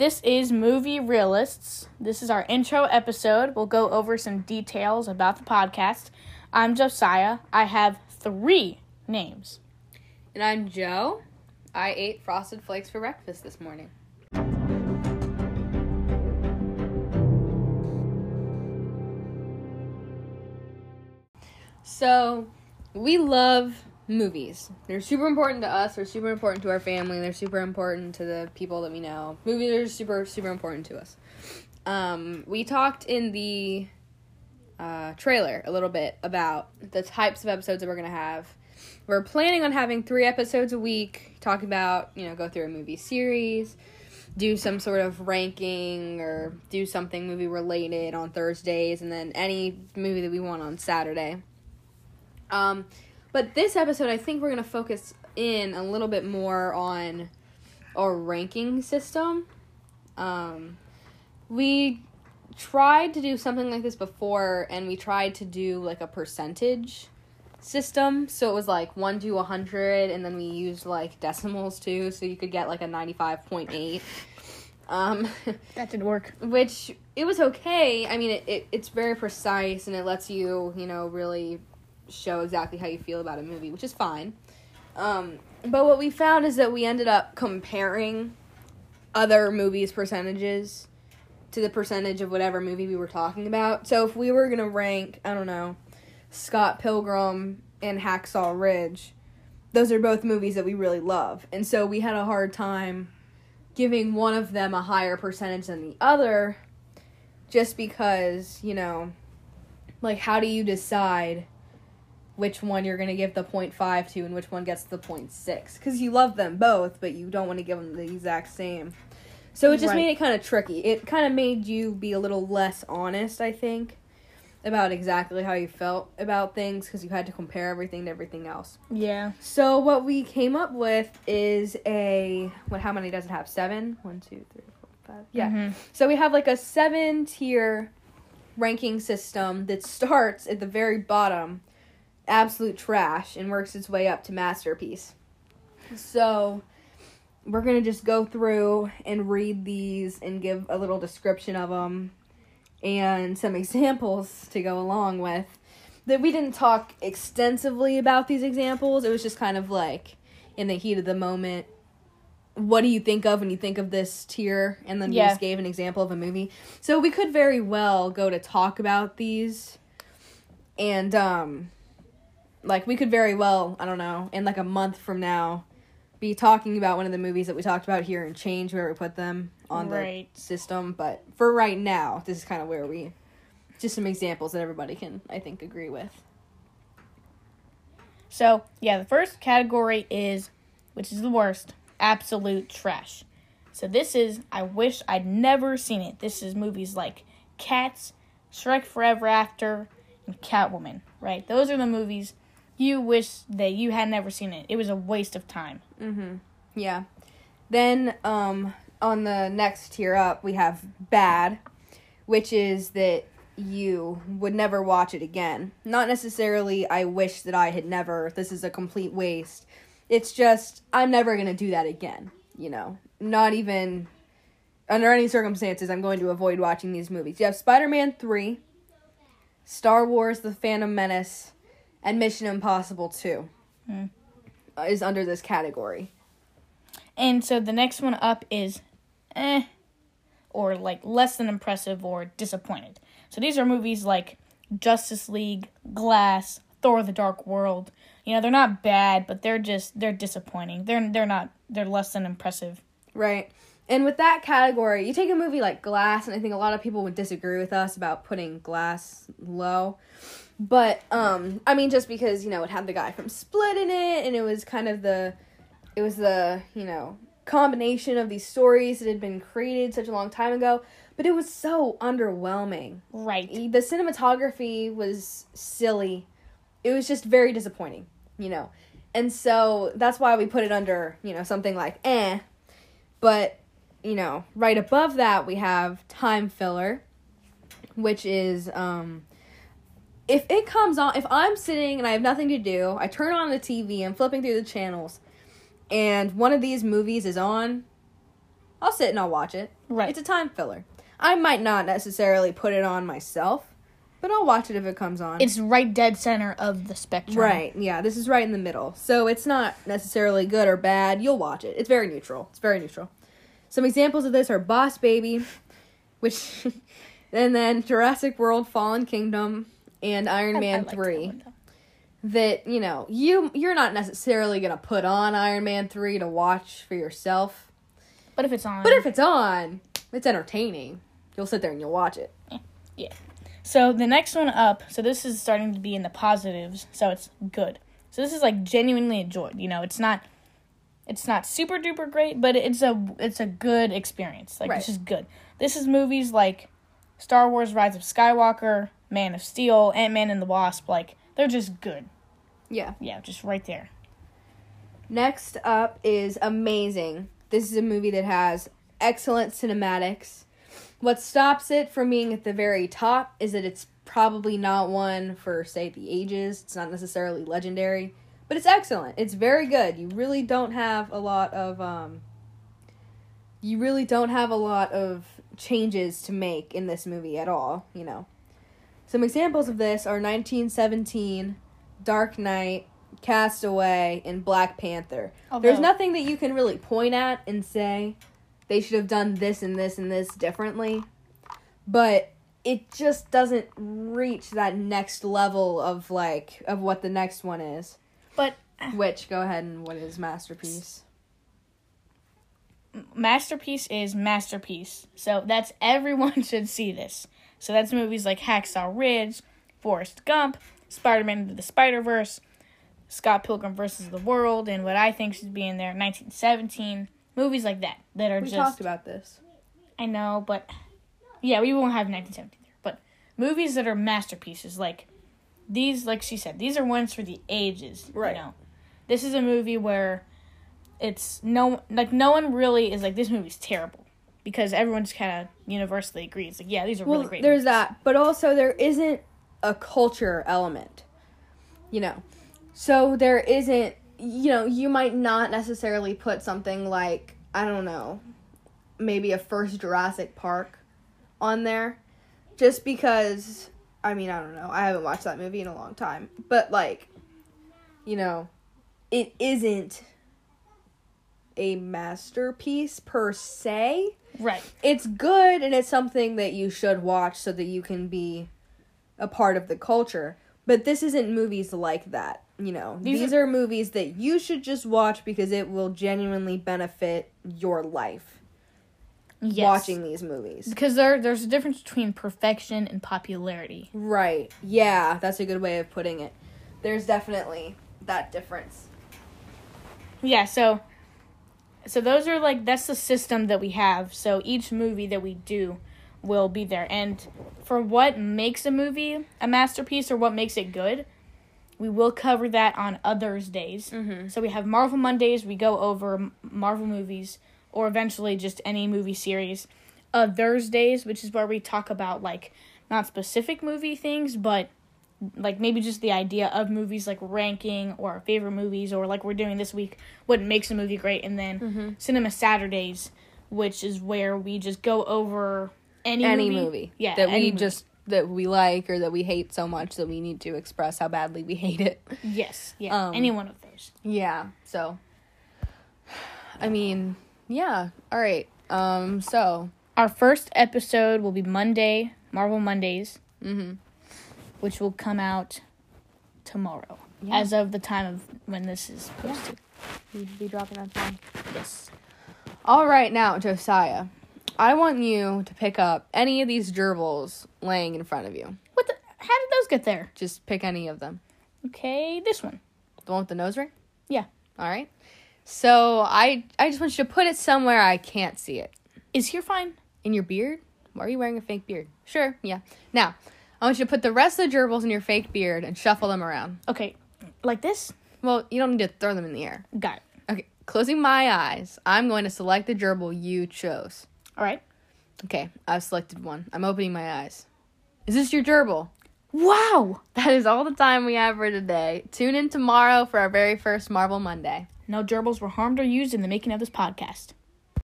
This is Movie Realists. This is our intro episode. We'll go over some details about the podcast. I'm Josiah. I have three names. And I'm Joe. I ate frosted flakes for breakfast this morning. So, we love movies. They're super important to us, they're super important to our family, they're super important to the people that we know. Movies are super, super important to us. Um, we talked in the uh, trailer a little bit about the types of episodes that we're to have. We're planning on having three episodes a week, talking about, you know, go through a movie series, do some sort of ranking, or do something movie related on Thursdays, and then any movie that we want on Saturday. Um, but this episode, I think we're going to focus in a little bit more on our ranking system. Um, we tried to do something like this before, and we tried to do like a percentage system. So it was like 1 to 100, and then we used like decimals too, so you could get like a 95.8. Um, That didn't work. which it was okay. I mean, it, it it's very precise and it lets you, you know, really show exactly how you feel about a movie, which is fine. Um, but what we found is that we ended up comparing other movies' percentages to the percentage of whatever movie we were talking about. So if we were gonna rank, I don't know, Scott Pilgrim and Hacksaw Ridge, those are both movies that we really love, and so we had a hard time giving one of them a higher percentage than the other just because, you know, like how do you decide which one you're going to give the 0.5 to and which one gets the 0.6 cuz you love them both but you don't want to give them the exact same. So it just Right. made it kind of tricky. It kind of made you be a little less honest, I think, about exactly how you felt about things cuz you had to compare everything to everything else. Yeah. So what we came up with is a what? How many does it have? Seven? One, two, three, four, five. Yeah. Mhm. So we have like a seven tier ranking system that starts at the very bottom, absolute trash, and works its way up to masterpiece. So we're gonna just go through and read these and give a little description of them and some examples to go along with that we didn't talk extensively about these examples. It was just kind of like in the heat of the moment. What do you think of when you think of this tier? And then we just gave an example of a movie. So we could very well go to talk about these. And um like we could very well, I don't know, in like a month from now be talking about one of the movies that we talked about here and change where we put them on Right. the system. But for right now, this is kind of where we just some examples that everybody can I think agree with. So, yeah, the first category is, which is the worst, absolute trash. So, this is, I wish I'd never seen it. This is movies like Cats, Shrek Forever After, and Catwoman, right? Those are the movies you wish that you had never seen it. It was a waste of time. Mm-hmm. Yeah. Then um on the next tier up we have bad, which is that you would never watch it again. Not necessarily I wish that I had never this is a complete waste. It's just I'm never gonna do that again, you know. Not even under any circumstances I'm going to avoid watching these movies. You have Spider Man three, Star Wars The Phantom Menace, and Mission Impossible 2 Hmm. uh, is under this category. And so the next one up is eh, or like less than impressive or disappointed. So these are movies like Justice League, Glass, Thor: The Dark World. You know, they're not bad, but they're just they're disappointing. They're they're not they're less than impressive. Right. And with that category, you take a movie like Glass, and I think a lot of people would disagree with us about putting Glass low. But um I mean just because, you know, it had the guy from Split in it and it was kind of the it was the, you know, combination of these stories that had been created such a long time ago, but it was so underwhelming. Right. The cinematography was silly. It was just very disappointing, you know. And so that's why we put it under, you know, something like eh. But, you know, right above that we have time filler, which is um if it comes on if I'm sitting and I have nothing to do, I turn on the TV, I'm flipping through the channels, and one of these movies is on, I'll sit and I'll watch it. Right. It's a time filler. I might not necessarily put it on myself, but I'll watch it if it comes on. It's right dead center of the spectrum. right. Yeah, this is right in the middle. So it's not necessarily good or bad. You'll watch it. It's very neutral. It's very neutral. Some examples of this are Boss Baby, which and then Jurassic World Fallen Kingdom and Iron I- I Man liked that 3 one, that you know you you're not necessarily gonna put on Iron Man three to watch for yourself, But if it's on, but if it's on, it's entertaining. You'll sit there and you'll watch it. Yeah. So the next one up, so this is starting to be in the positives, so it's good. So this is like genuinely enjoyed. You know, it's not it's not super duper great, but it's a it's a good experience. Like Right. it's just good. This is movies like Star Wars Rise of Skywalker, Man of Steel, Ant Man and the Wasp, like they're just good. Yeah. Yeah, just right there. Next up is Amazing. This is a movie that has excellent cinematics. What stops it from being at the very top is that it's probably not one for, say, the ages. It's not necessarily legendary, but it's excellent. It's very good. You really don't have a lot of, um, you really don't have a lot of changes to make in this movie at all, you know. Some examples of this are 1917, Dark Knight, Castaway, and Black Panther. There's nothing that you can really point at and say they should have done this and this and this differently. But it just doesn't reach that next level of like of what the next one is. But uh, Which go ahead and what is masterpiece? masterpiece is masterpiece. So that's everyone should see this. So that's movies like Hacksaw Ridge, Forrest Gump, Spider-Man into the Spider-Verse, Scott Pilgrim versus the World, and what I think should be in there, 1917. Movies like that that are We just talked about this. I know, but yeah, we won't have 1917 there. But movies that are masterpieces, like these, like she said, these are ones for the ages. Right. You know, this is a movie where it's no, like no one really is like this movie's terrible because everyone just kind of universally agrees. Like, yeah, these are Well, really great. there's movies. that, but also there isn't a culture element. You know. So there isn't you know, you might not necessarily put something like I don't know, maybe a first Jurassic Park on there just because I mean, I don't know. I haven't watched that movie in a long time, but like you know, it isn't a masterpiece per se right. it's good and it's something that you should watch so that you can be a part of the culture. But this isn't movies like that, you know. These These, are, movies that you should just watch because it will genuinely benefit your life Yes. watching these movies. because there there's a difference between perfection and popularity. Right. Yeah, that's a good way of putting it. There's definitely that difference. Yeah, so so those are like that's the system that we have. So each movie that we do will be there. And for what makes a movie a masterpiece or what makes it good, we will cover that on others days. Mm-hmm. So we have Marvel Mondays, we go over Marvel movies or eventually just any movie series. Uh Thursdays, which is where we talk about like not specific movie things, but like maybe just the idea of movies like ranking or favorite movies or like we're doing this week what makes a movie great and then Mhm. cinema saturdays which is where we just go over any, Any movie. movie, yeah that we movie. just that we like or that we hate so much that we need to express how badly we hate it. yes yeah um, any one of those Yeah. So I mean, yeah. All right. Um so, our first episode will be monday marvel mondays mhm. Which will come out tomorrow Yeah. as of the time of when this is posted We should be dropping that down. yes All right, now, Josiah. I want you to pick up any of these gerbils laying in front of you. what the how did those get there Just pick any of them. okay this one The one with the nose ring? Yeah. All right. So I I just want you to put it somewhere I can't see it. is here fine In your beard? Why are you wearing a fake beard? Sure, yeah. Now, I want you to put the rest of the gerbils in your fake beard and shuffle them around. okay like this Well, you don't need to throw them in the air. got it Okay, closing my eyes, I'm going to select the gerbil you chose. all right Okay, I've selected one. I'm opening my eyes. Is this your gerbil? wow That is all the time we have for today. Tune in tomorrow for our very first Marvel Monday. No gerbils were harmed or used in the making of this podcast.